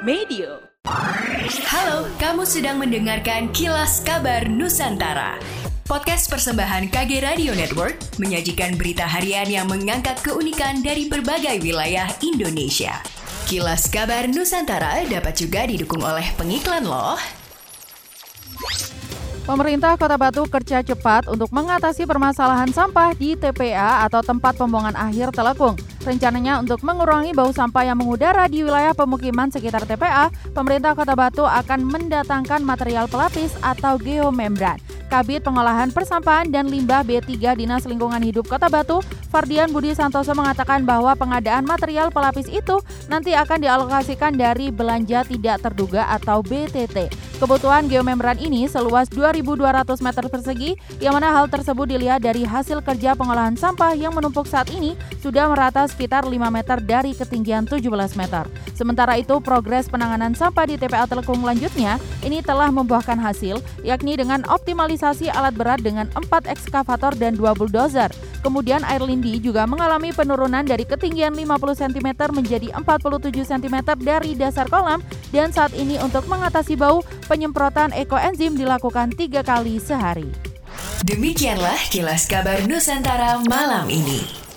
Medio. Halo, kamu sedang mendengarkan Kilas Kabar Nusantara. Podcast persembahan KG Radio Network menyajikan berita harian yang mengangkat keunikan dari berbagai wilayah Indonesia. Kilas Kabar Nusantara dapat juga didukung oleh pengiklan loh. Pemerintah Kota Batu kerja cepat untuk mengatasi permasalahan sampah di TPA atau tempat pembuangan akhir Telekung. Rencananya untuk mengurangi bau sampah yang mengudara di wilayah pemukiman sekitar TPA, pemerintah Kota Batu akan mendatangkan material pelapis atau geomembran. Kabit Pengolahan Persampahan dan Limbah B3 Dinas Lingkungan Hidup Kota Batu, Fardian Budi Santoso mengatakan bahwa pengadaan material pelapis itu nanti akan dialokasikan dari belanja tidak terduga atau BTT. Kebutuhan geomembran ini seluas 2.200 meter persegi, yang mana hal tersebut dilihat dari hasil kerja pengolahan sampah yang menumpuk saat ini sudah merata sekitar 5 meter dari ketinggian 17 meter. Sementara itu, progres penanganan sampah di TPA Telekung lanjutnya ini telah membuahkan hasil, yakni dengan optimalisasi alat berat dengan 4 ekskavator dan 2 bulldozer. Kemudian air lindi juga mengalami penurunan dari ketinggian 50 cm menjadi 47 cm dari dasar kolam dan saat ini untuk mengatasi bau, penyemprotan ekoenzim dilakukan tiga kali sehari. Demikianlah kilas kabar Nusantara malam ini.